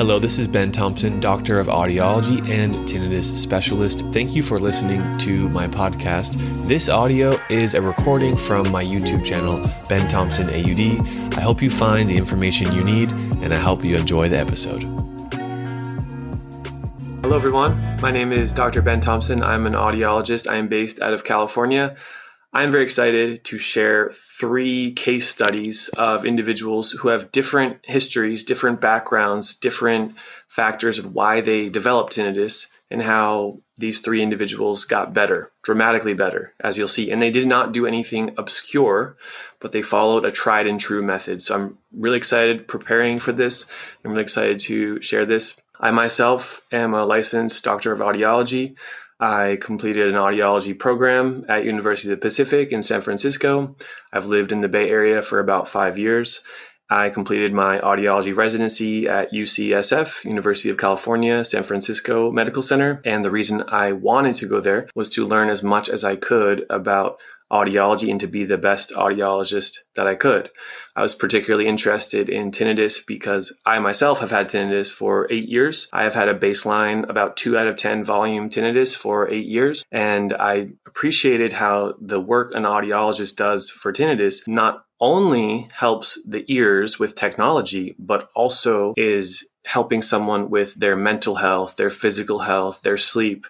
Hello, this is Ben Thompson, Doctor of Audiology and Tinnitus Specialist. Thank you for listening to my podcast. This audio is a recording from my YouTube channel, Ben Thompson AUD. I hope you find the information you need and I hope you enjoy the episode. Hello, everyone. My name is Dr. Ben Thompson. I'm an audiologist. I am based out of California. I'm very excited to share three case studies of individuals who have different histories, different backgrounds, different factors of why they developed tinnitus and how these three individuals got better, dramatically better, as you'll see. And they did not do anything obscure, but they followed a tried and true method. So I'm really excited preparing for this. I'm really excited to share this. I myself am a licensed doctor of audiology. I completed an audiology program at University of the Pacific in San Francisco. I've lived in the Bay Area for about five years. I completed my audiology residency at UCSF, University of California, San Francisco Medical Center. And the reason I wanted to go there was to learn as much as I could about audiology and to be the best audiologist that I could. I was particularly interested in tinnitus because I myself have had tinnitus for eight years. I have had a baseline about two out of 10 volume tinnitus for eight years. And I appreciated how the work an audiologist does for tinnitus not only helps the ears with technology, but also is helping someone with their mental health, their physical health, their sleep,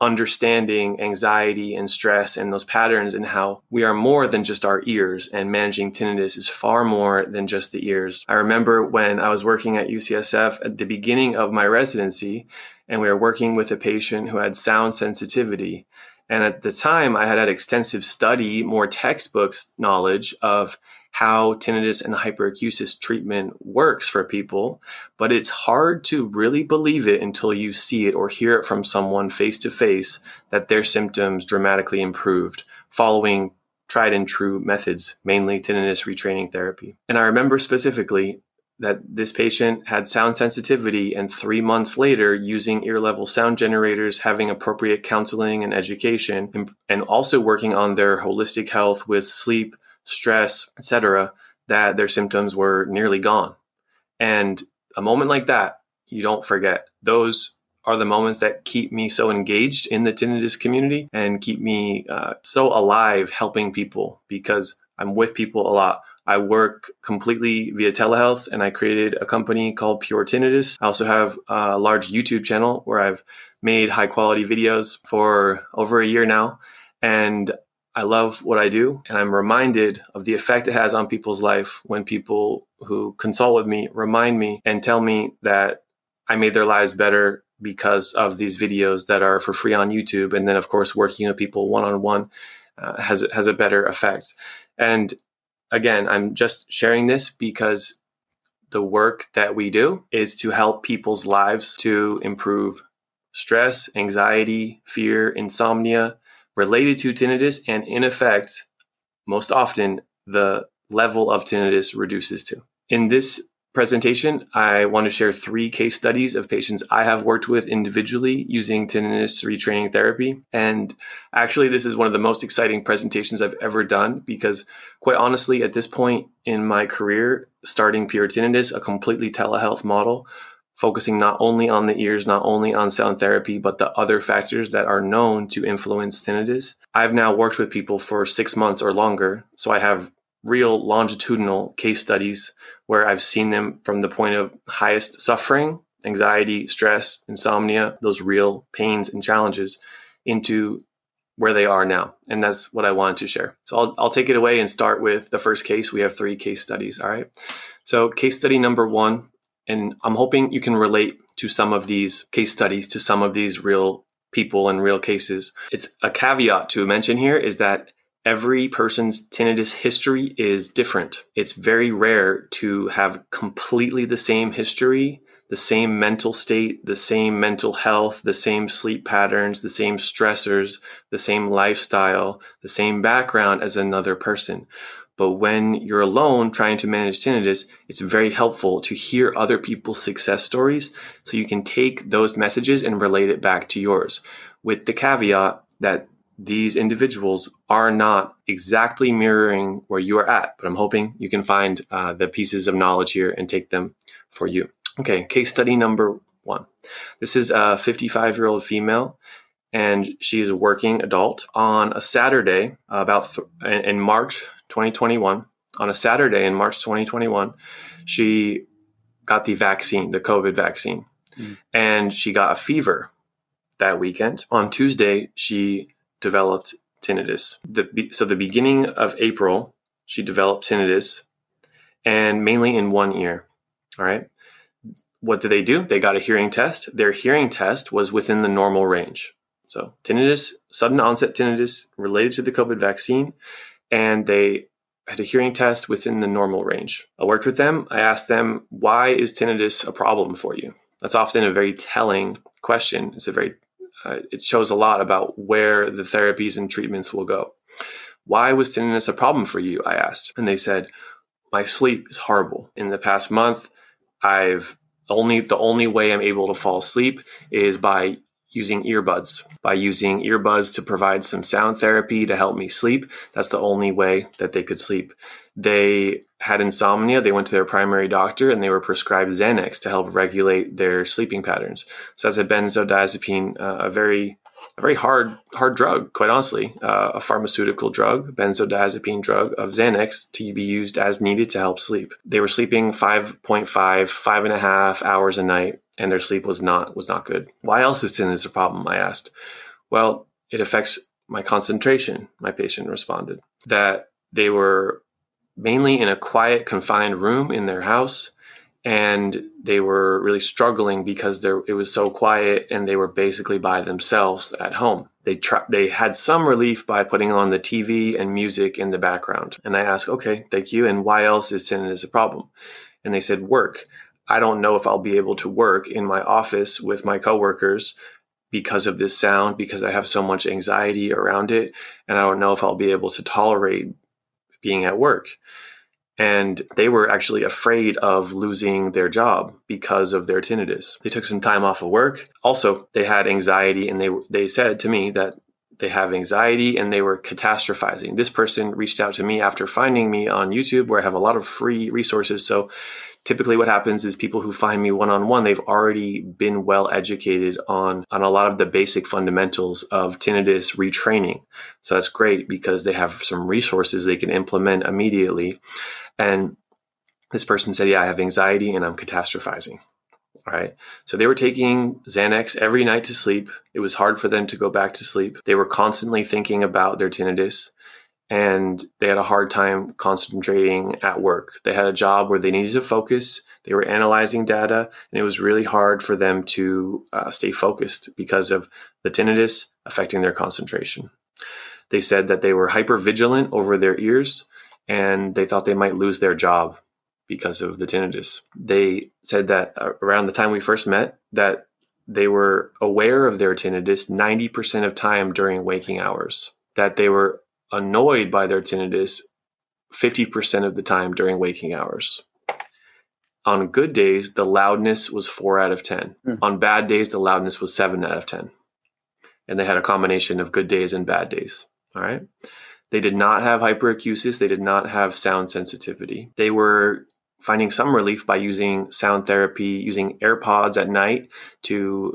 understanding anxiety and stress and those patterns and how we are more than just our ears and managing tinnitus is far more than just the ears. I remember when I was working at UCSF at the beginning of my residency and we were working with a patient who had sound sensitivity. And at the time I had had extensive study, more textbooks knowledge of how tinnitus and hyperacusis treatment works for people, but it's hard to really believe it until you see it or hear it from someone face to face that their symptoms dramatically improved following tried and true methods, mainly tinnitus retraining therapy. And I remember specifically that this patient had sound sensitivity and three months later using ear level sound generators having appropriate counseling and education and, and also working on their holistic health with sleep stress, etc., that their symptoms were nearly gone. And a moment like that, you don't forget. Those are the moments that keep me so engaged in the tinnitus community and keep me uh, so alive helping people because I'm with people a lot. I work completely via telehealth and I created a company called Pure Tinnitus. I also have a large YouTube channel where I've made high quality videos for over a year now. And I love what I do, and I'm reminded of the effect it has on people's life when people who consult with me remind me and tell me that I made their lives better because of these videos that are for free on YouTube. And then, of course, working with people one on one has has a better effect. And again, I'm just sharing this because the work that we do is to help people's lives to improve stress, anxiety, fear, insomnia, related to tinnitus, and in effect, most often, the level of tinnitus reduces to. In this presentation, I want to share three case studies of patients I have worked with individually using tinnitus retraining therapy. And actually, this is one of the most exciting presentations I've ever done because, quite honestly, at this point in my career, starting Pure Tinnitus, a completely telehealth model, focusing not only on the ears, not only on sound therapy, but the other factors that are known to influence tinnitus. I've now worked with people for six months or longer, so I have real longitudinal case studies where I've seen them from the point of highest suffering, anxiety, stress, insomnia, those real pains and challenges into where they are now. And that's what I wanted to share. So I'll, I'll take it away and start with the first case. We have three case studies. All right. So case study number one and I'm hoping you can relate to some of these case studies, to some of these real people and real cases. It's a caveat to mention here is that every person's tinnitus history is different. It's very rare to have completely the same history, the same mental state, the same mental health, the same sleep patterns, the same stressors, the same lifestyle, the same background as another person. But when you're alone trying to manage tinnitus, it's very helpful to hear other people's success stories so you can take those messages and relate it back to yours with the caveat that these individuals are not exactly mirroring where you are at. But I'm hoping you can find uh, the pieces of knowledge here and take them for you. Okay, case study number one. This is a 55 year old female, and she is a working adult. On a Saturday, about th- in March 2021, on a Saturday in March 2021, she got the vaccine, the COVID vaccine, mm. and she got a fever that weekend. On Tuesday, she developed tinnitus. The, so the beginning of April, she developed tinnitus, and mainly in one ear. All right. What did they do? They got a hearing test. Their hearing test was within the normal range. So tinnitus, sudden onset tinnitus related to the COVID vaccine, and they had a hearing test within the normal range. I worked with them. I asked them, why is tinnitus a problem for you? That's often a very telling question. It's a very, uh, it shows a lot about where the therapies and treatments will go. Why was tinnitus a problem for you? I asked. And they said, my sleep is horrible. In the past month, I've only, the only way I'm able to fall asleep is by using earbuds, by using earbuds to provide some sound therapy to help me sleep. That's the only way that they could sleep. They had insomnia. They went to their primary doctor and they were prescribed Xanax to help regulate their sleeping patterns. So that's a benzodiazepine, uh, a very a very hard hard drug, quite honestly, uh, a pharmaceutical drug, benzodiazepine drug of Xanax to be used as needed to help sleep. They were sleeping 5.5, five and a half hours a night and their sleep was not was not good. Why else is a problem? I asked. Well, it affects my concentration. My patient responded that they were mainly in a quiet, confined room in their house, and they were really struggling because there it was so quiet, and they were basically by themselves at home. They they had some relief by putting on the TV and music in the background. And I asked, okay, thank you. And why else is tinnitus a problem? And they said work. I don't know if I'll be able to work in my office with my coworkers because of this sound, because I have so much anxiety around it. And I don't know if I'll be able to tolerate being at work. And they were actually afraid of losing their job because of their tinnitus. They took some time off of work. Also, they had anxiety and they, they said to me that they have anxiety and they were catastrophizing. This person reached out to me after finding me on YouTube where I have a lot of free resources. So typically what happens is people who find me one-on-one they've already been well educated on on a lot of the basic fundamentals of tinnitus retraining. So that's great because they have some resources they can implement immediately. And this person said yeah i have anxiety and i'm catastrophizing all right? So they were taking xanax every night to sleep. It was hard for them to go back to sleep. They were constantly thinking about their tinnitus and they had a hard time concentrating at work. They had a job where they needed to focus. They were analyzing data, and it was really hard for them to uh, stay focused because of the tinnitus affecting their concentration. They said that they were hyper vigilant over their ears, and they thought they might lose their job because of the tinnitus. They said that uh, around the time we first met, that they were aware of their tinnitus 90% of time during waking hours, that they were annoyed by their tinnitus 50% of the time during waking hours. On good days, the loudness was 4 out of 10. Mm. On bad days, the loudness was 7 out of 10. And they had a combination of good days and bad days. All right. They did not have hyperacusis. They did not have sound sensitivity. They were finding some relief by using sound therapy, using AirPods at night to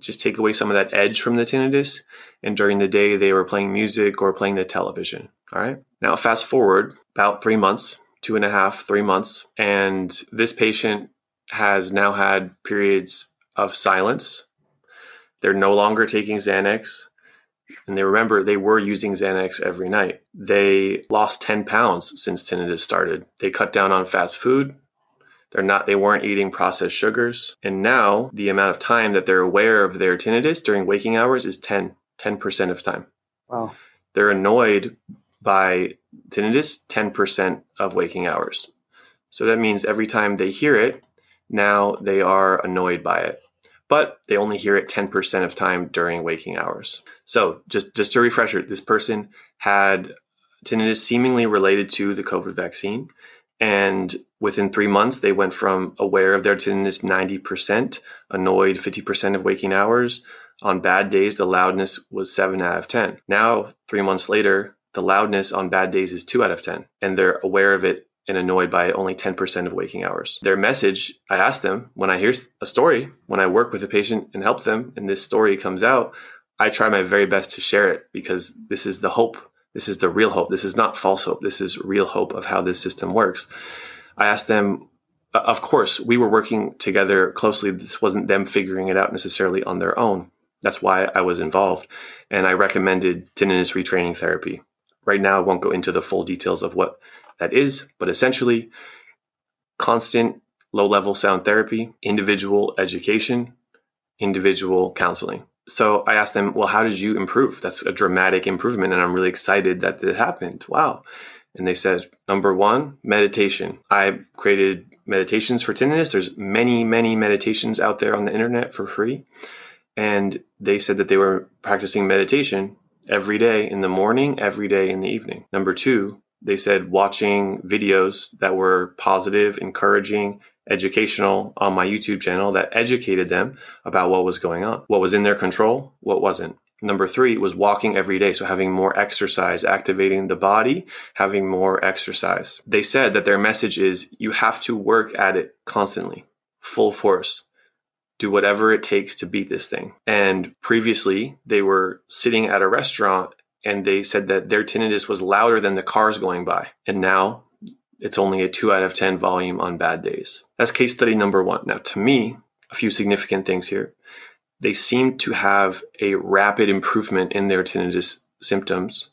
just take away some of that edge from the tinnitus. And during the day, they were playing music or playing the television. All right. Now, fast forward about three months, two and a half, three months, and this patient has now had periods of silence. They're no longer taking Xanax. And they remember they were using Xanax every night. They lost 10 pounds since tinnitus started. They cut down on fast food. They're not, they weren't eating processed sugars. And now the amount of time that they're aware of their tinnitus during waking hours is 10, 10% of time. Wow. They're annoyed by tinnitus 10% of waking hours. So that means every time they hear it, now they are annoyed by it. But they only hear it 10% of time during waking hours. So just, just a refresher, this person had tinnitus seemingly related to the COVID vaccine. And within three months, they went from aware of their tinnitus 90%, annoyed 50% of waking hours. On bad days, the loudness was 7 out of 10. Now, three months later, the loudness on bad days is 2 out of 10, and they're aware of it and annoyed by only 10% of waking hours. Their message, I ask them when I hear a story, when I work with a patient and help them, and this story comes out, I try my very best to share it because this is the hope. This is the real hope. This is not false hope. This is real hope of how this system works. I asked them, uh, of course, we were working together closely. This wasn't them figuring it out necessarily on their own. That's why I was involved. And I recommended tinnitus retraining therapy. Right now, I won't go into the full details of what that is, but essentially, constant low level sound therapy, individual education, individual counseling. So I asked them, well, how did you improve? That's a dramatic improvement. And I'm really excited that it happened. Wow. And they said, number one, meditation. I created meditations for tinnitus. There's many, many meditations out there on the internet for free. And they said that they were practicing meditation every day in the morning, every day in the evening. Number two, they said watching videos that were positive, encouraging, educational on my YouTube channel that educated them about what was going on, what was in their control, what wasn't. Number three was walking every day. So having more exercise, activating the body, having more exercise. They said that their message is you have to work at it constantly, full force do whatever it takes to beat this thing. And previously, they were sitting at a restaurant and they said that their tinnitus was louder than the cars going by. And now it's only a 2 out of 10 volume on bad days. That's case study number one. Now, to me, a few significant things here. They seem to have a rapid improvement in their tinnitus symptoms,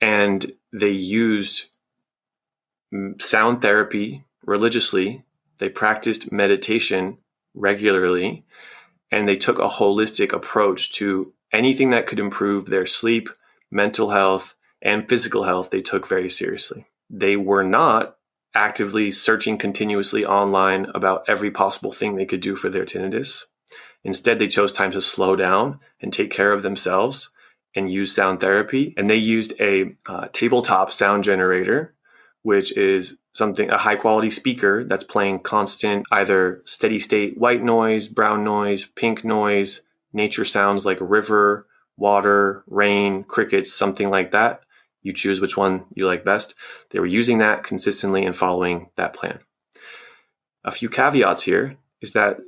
and they used sound therapy religiously. They practiced meditation regularly and they took a holistic approach to anything that could improve their sleep, mental health, and physical health, they took very seriously. They were not actively searching continuously online about every possible thing they could do for their tinnitus. Instead, they chose time to slow down and take care of themselves and use sound therapy. And they used a uh, tabletop sound generator, which is something a high quality speaker that's playing constant either steady state white noise, brown noise, pink noise, nature sounds like river, water, rain, crickets, something like that. You choose which one you like best. They were using that consistently and following that plan. A few caveats here is that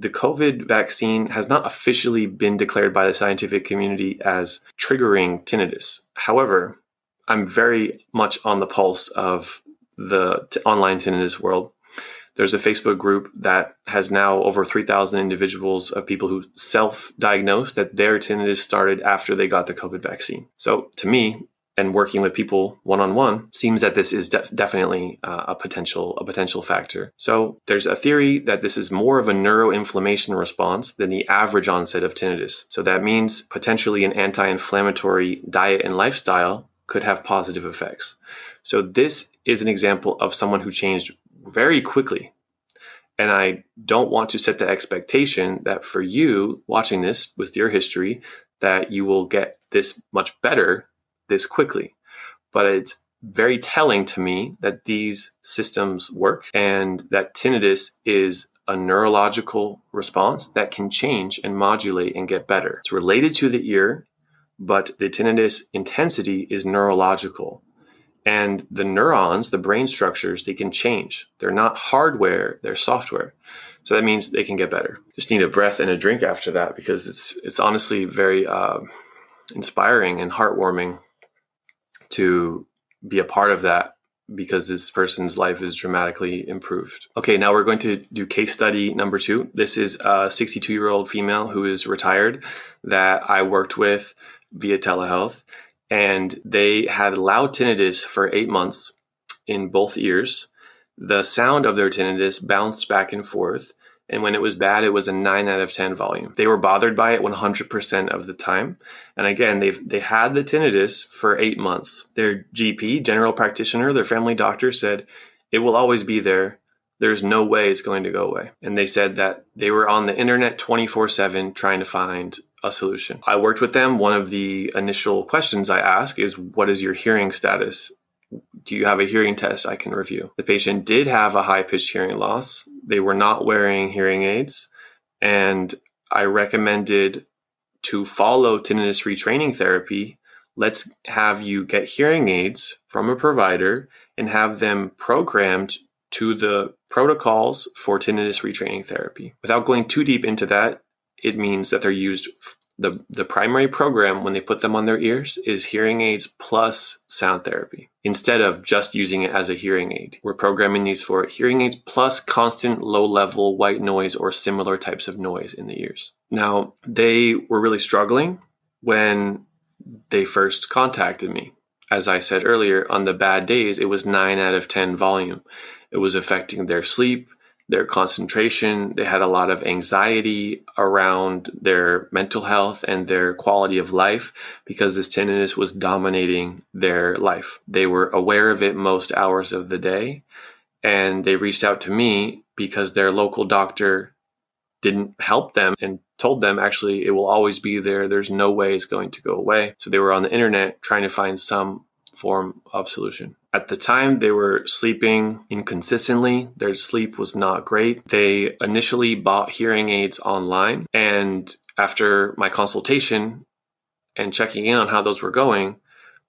the COVID vaccine has not officially been declared by the scientific community as triggering tinnitus. However, I'm very much on the pulse of the t- online tinnitus world. There's a Facebook group that has now over 3,000 individuals of people who self diagnosed that their tinnitus started after they got the COVID vaccine. So to me, and working with people one on one seems that this is de- definitely uh, a potential a potential factor. So there's a theory that this is more of a neuroinflammation response than the average onset of tinnitus. So that means potentially an anti-inflammatory diet and lifestyle could have positive effects. So this is an example of someone who changed very quickly. And I don't want to set the expectation that for you watching this with your history, that you will get this much better this quickly. But it's very telling to me that these systems work and that tinnitus is a neurological response that can change and modulate and get better. It's related to the ear but the tinnitus intensity is neurological. And the neurons, the brain structures, they can change. They're not hardware, they're software. So that means they can get better. Just need a breath and a drink after that because it's it's honestly very uh, inspiring and heartwarming to be a part of that because this person's life is dramatically improved. Okay, now we're going to do case study number two. This is a 62 year old female who is retired that I worked with via telehealth, and they had loud tinnitus for eight months in both ears. The sound of their tinnitus bounced back and forth. And when it was bad, it was a 9 out of 10 volume. They were bothered by it 100% of the time. And again, they they had the tinnitus for eight months. Their GP, general practitioner, their family doctor said, it will always be there. There's no way it's going to go away. And they said that they were on the internet 24 7 trying to find a solution. I worked with them. One of the initial questions I ask is, What is your hearing status? Do you have a hearing test I can review? The patient did have a high pitched hearing loss. They were not wearing hearing aids. And I recommended to follow tinnitus retraining therapy. Let's have you get hearing aids from a provider and have them programmed to the protocols for tinnitus retraining therapy. Without going too deep into that, it means that they're used the the primary program when they put them on their ears is hearing aids plus sound therapy instead of just using it as a hearing aid. We're programming these for hearing aids plus constant low level white noise or similar types of noise in the ears. Now, they were really struggling when they first contacted me. As I said earlier, on the bad days, it was 9 out of 10 volume. It was affecting their sleep, their concentration. They had a lot of anxiety around their mental health and their quality of life because this tinnitus was dominating their life. They were aware of it most hours of the day. And they reached out to me because their local doctor didn't help them and told them actually it will always be there. There's no way it's going to go away. So they were on the internet trying to find some form of solution. At the time, they were sleeping inconsistently. Their sleep was not great. They initially bought hearing aids online. And after my consultation and checking in on how those were going,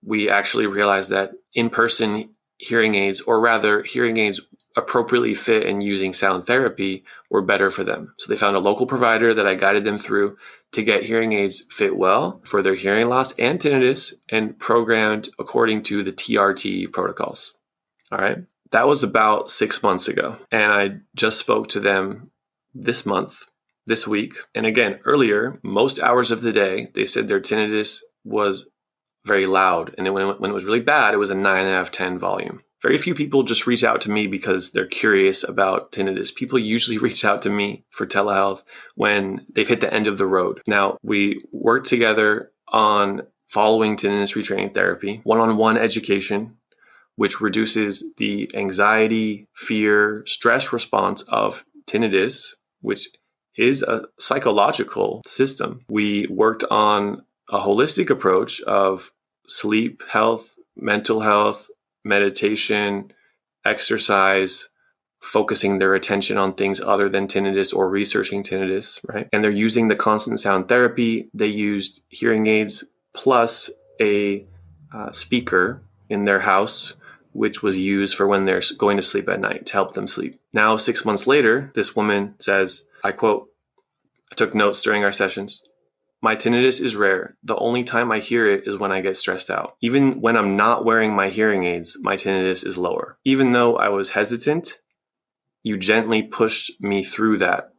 we actually realized that in person hearing aids, or rather, hearing aids appropriately fit and using sound therapy were better for them. So they found a local provider that I guided them through to get hearing aids fit well for their hearing loss and tinnitus and programmed according to the TRT protocols. All right. That was about six months ago. And I just spoke to them this month, this week. And again, earlier, most hours of the day, they said their tinnitus was very loud. And when it, was really bad, it was a nine out of 10 volume. Very few people just reach out to me because they're curious about tinnitus. People usually reach out to me for telehealth when they've hit the end of the road. Now, we work together on following tinnitus retraining therapy, one on one education, which reduces the anxiety, fear, stress response of tinnitus, which is a psychological system. We worked on a holistic approach of sleep health, mental health, meditation, exercise, focusing their attention on things other than tinnitus or researching tinnitus, right? And they're using the constant sound therapy. They used hearing aids plus a uh, speaker in their house, which was used for when they're going to sleep at night to help them sleep. Now, six months later, this woman says, I quote, I took notes during our sessions. My tinnitus is rare. The only time I hear it is when I get stressed out. Even when I'm not wearing my hearing aids, my tinnitus is lower. Even though I was hesitant, you gently pushed me through that.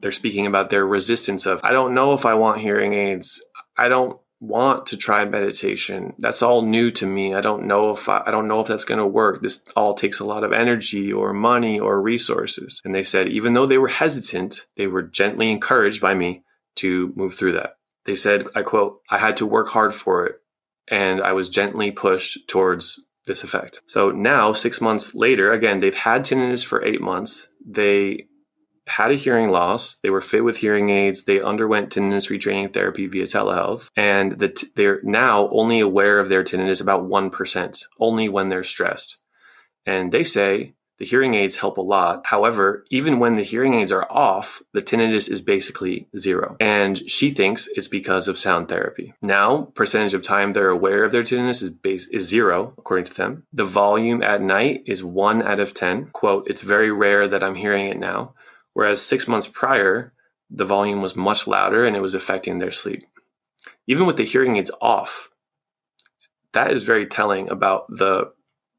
They're speaking about their resistance of, I don't know if I want hearing aids. I don't want to try meditation. That's all new to me. I don't know if I, I don't know if that's going to work. This all takes a lot of energy or money or resources. And they said, even though they were hesitant, they were gently encouraged by me to move through that. They said, I quote, I had to work hard for it and I was gently pushed towards this effect. So now, six months later, again, they've had tinnitus for eight months. They had a hearing loss. They were fit with hearing aids. They underwent tinnitus retraining therapy via telehealth. And the t- they're now only aware of their tinnitus about 1%, only when they're stressed. And they say the hearing aids help a lot. However, even when the hearing aids are off, the tinnitus is basically zero. And she thinks it's because of sound therapy. Now, percentage of time they're aware of their tinnitus is base is zero, according to them. The volume at night is one out of 10. Quote, it's very rare that I'm hearing it now. Whereas six months prior, the volume was much louder and it was affecting their sleep. Even with the hearing aids off, that is very telling about the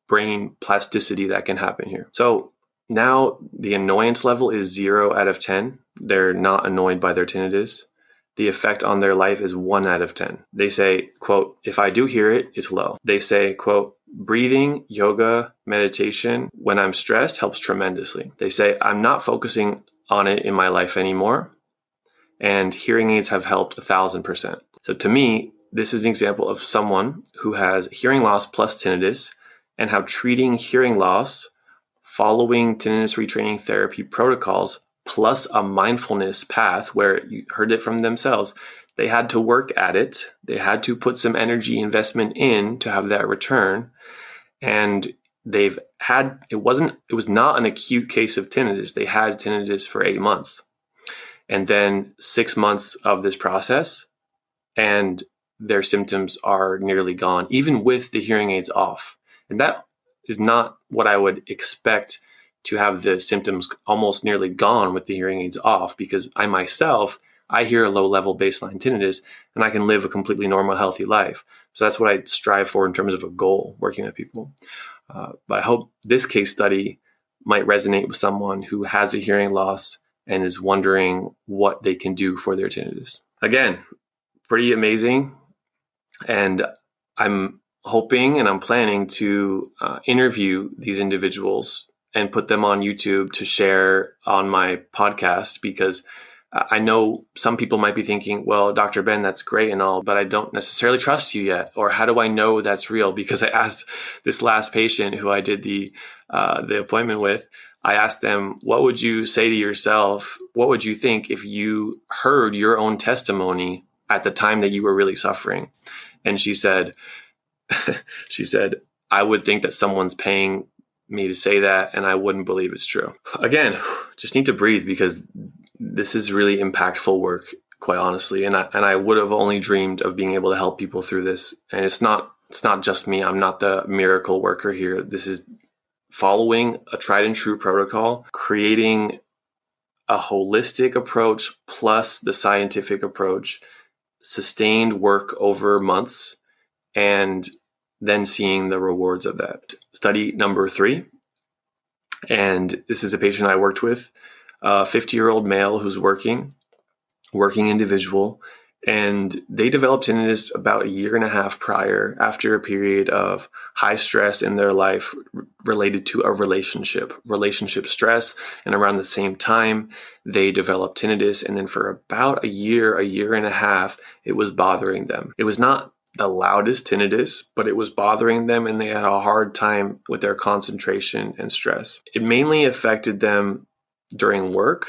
brain plasticity that can happen here. So now the annoyance level is zero out of 10. They're not annoyed by their tinnitus. The effect on their life is one out of 10. They say, quote, if I do hear it, it's low. They say, quote, breathing, yoga, meditation, when I'm stressed helps tremendously. They say, I'm not focusing on it in my life anymore. And hearing aids have helped a thousand percent. So to me, this is an example of someone who has hearing loss plus tinnitus and how treating hearing loss following tinnitus retraining therapy protocols plus a mindfulness path where you heard it from themselves they had to work at it. They had to put some energy investment in to have that return. And they've had it wasn't it was not an acute case of tinnitus. They had tinnitus for 8 months and then 6 months of this process and their symptoms are nearly gone even with the hearing aids off and that is not what I would expect to have the symptoms almost nearly gone with the hearing aids off because I myself I hear a low level baseline tinnitus and I can live a completely normal, healthy life. So that's what I strive for in terms of a goal working with people. Uh, but I hope this case study might resonate with someone who has a hearing loss and is wondering what they can do for their tinnitus. Again, pretty amazing. And I'm hoping and I'm planning to uh, interview these individuals and put them on YouTube to share on my podcast because I know some people might be thinking, well, Dr. Ben, that's great and all, but I don't necessarily trust you yet. Or how do I know that's real? Because I asked this last patient who I did the, uh, the appointment with, I asked them, what would you say to yourself? What would you think if you heard your own testimony at the time that you were really suffering? And she said, she said, I would think that someone's paying me to say that and I wouldn't believe it's true. Again, just need to breathe because this is really impactful work, quite honestly. And I, and I would have only dreamed of being able to help people through this. And it's not, it's not just me. I'm not the miracle worker here. This is following a tried and true protocol, creating a holistic approach plus the scientific approach, sustained work over months, and then seeing the rewards of that. Study number three. And this is a patient I worked with a 50 year old male who's working, working individual, and they developed tinnitus about a year and a half prior after a period of high stress in their life related to a relationship, relationship stress. And around the same time, they developed tinnitus. And then for about a year, a year and a half, it was bothering them. It was not the loudest tinnitus, but it was bothering them and they had a hard time with their concentration and stress. It mainly affected them during work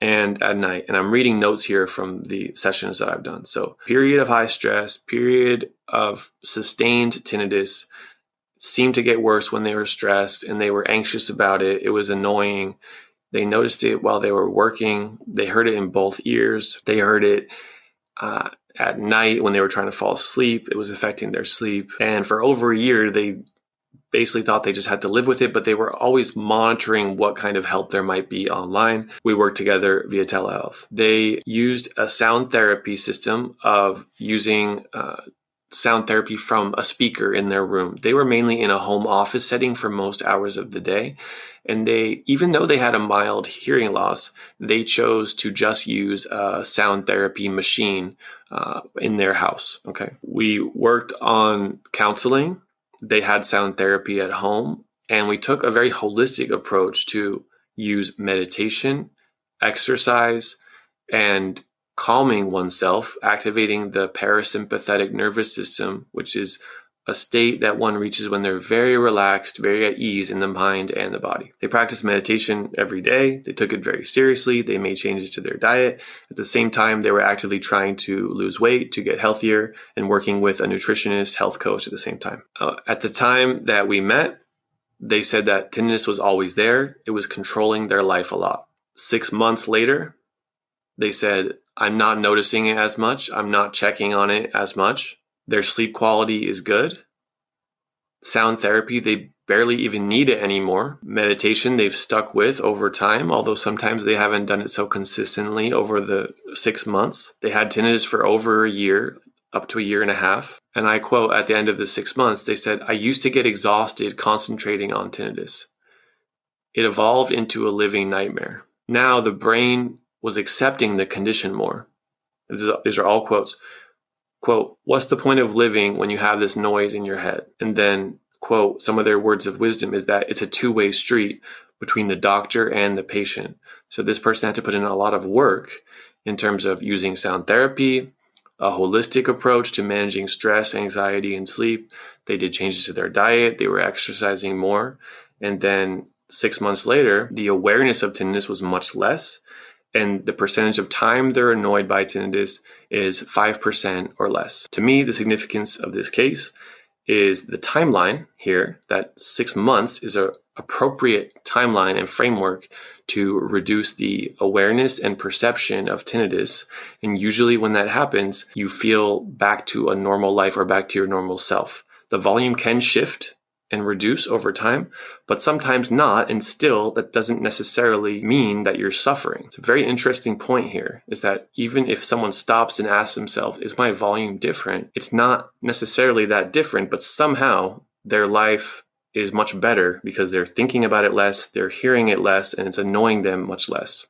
and at night. And I'm reading notes here from the sessions that I've done. So, period of high stress, period of sustained tinnitus seemed to get worse when they were stressed and they were anxious about it. It was annoying. They noticed it while they were working. They heard it in both ears. They heard it uh, at night when they were trying to fall asleep. It was affecting their sleep. And for over a year, they basically thought they just had to live with it, but they were always monitoring what kind of help there might be online. We worked together via telehealth. They used a sound therapy system of using uh, sound therapy from a speaker in their room. They were mainly in a home office setting for most hours of the day. And they, even though they had a mild hearing loss, they chose to just use a sound therapy machine uh, in their house. Okay. We worked on counseling they had sound therapy at home. And we took a very holistic approach to use meditation, exercise, and calming oneself, activating the parasympathetic nervous system, which is a state that one reaches when they're very relaxed, very at ease in the mind and the body. They practice meditation every day. They took it very seriously. They made changes to their diet. At the same time, they were actively trying to lose weight, to get healthier, and working with a nutritionist, health coach at the same time. Uh, at the time that we met, they said that tinnitus was always there. It was controlling their life a lot. Six months later, they said, I'm not noticing it as much. I'm not checking on it as much. Their sleep quality is good. Sound therapy, they barely even need it anymore. Meditation, they've stuck with over time, although sometimes they haven't done it so consistently over the six months. They had tinnitus for over a year, up to a year and a half. And I quote at the end of the six months, they said, I used to get exhausted concentrating on tinnitus. It evolved into a living nightmare. Now the brain was accepting the condition more. These are all quotes quote, what's the point of living when you have this noise in your head? And then, quote, some of their words of wisdom is that it's a two way street between the doctor and the patient. So this person had to put in a lot of work in terms of using sound therapy, a holistic approach to managing stress, anxiety, and sleep. They did changes to their diet. They were exercising more. And then six months later, the awareness of tinnitus was much less and the percentage of time they're annoyed by tinnitus is 5% or less. To me, the significance of this case is the timeline here that six months is a appropriate timeline and framework to reduce the awareness and perception of tinnitus. And usually when that happens, you feel back to a normal life or back to your normal self. The volume can shift and reduce over time, but sometimes not. And still, that doesn't necessarily mean that you're suffering. It's a very interesting point here is that even if someone stops and asks themselves, is my volume different? It's not necessarily that different, but somehow their life is much better because they're thinking about it less, they're hearing it less, and it's annoying them much less.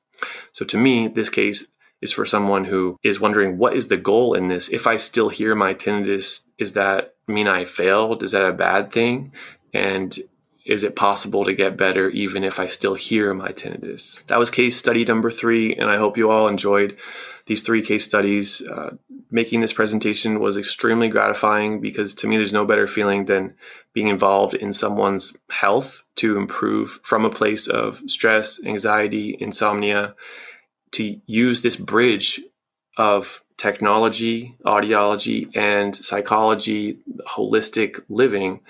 So to me, this case is for someone who is wondering what is the goal in this? If I still hear my tinnitus, is that mean I failed? Is that a bad thing? And is it possible to get better even if I still hear my tinnitus? That was case study number three, and I hope you all enjoyed these three case studies. Uh, making this presentation was extremely gratifying because to me, there's no better feeling than being involved in someone's health to improve from a place of stress, anxiety, insomnia, to use this bridge of technology, audiology, and psychology, holistic living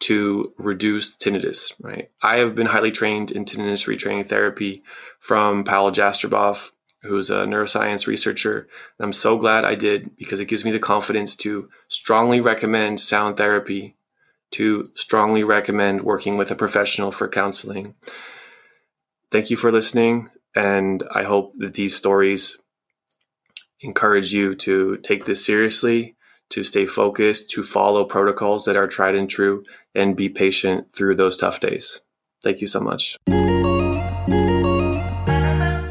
to reduce tinnitus, right? I have been highly trained in tinnitus retraining therapy from Pawel Jastreboff, who's a neuroscience researcher. And I'm so glad I did because it gives me the confidence to strongly recommend sound therapy, to strongly recommend working with a professional for counseling. Thank you for listening. And I hope that these stories encourage you to take this seriously, to stay focused, to follow protocols that are tried and true, and be patient through those tough days. Thank you so much.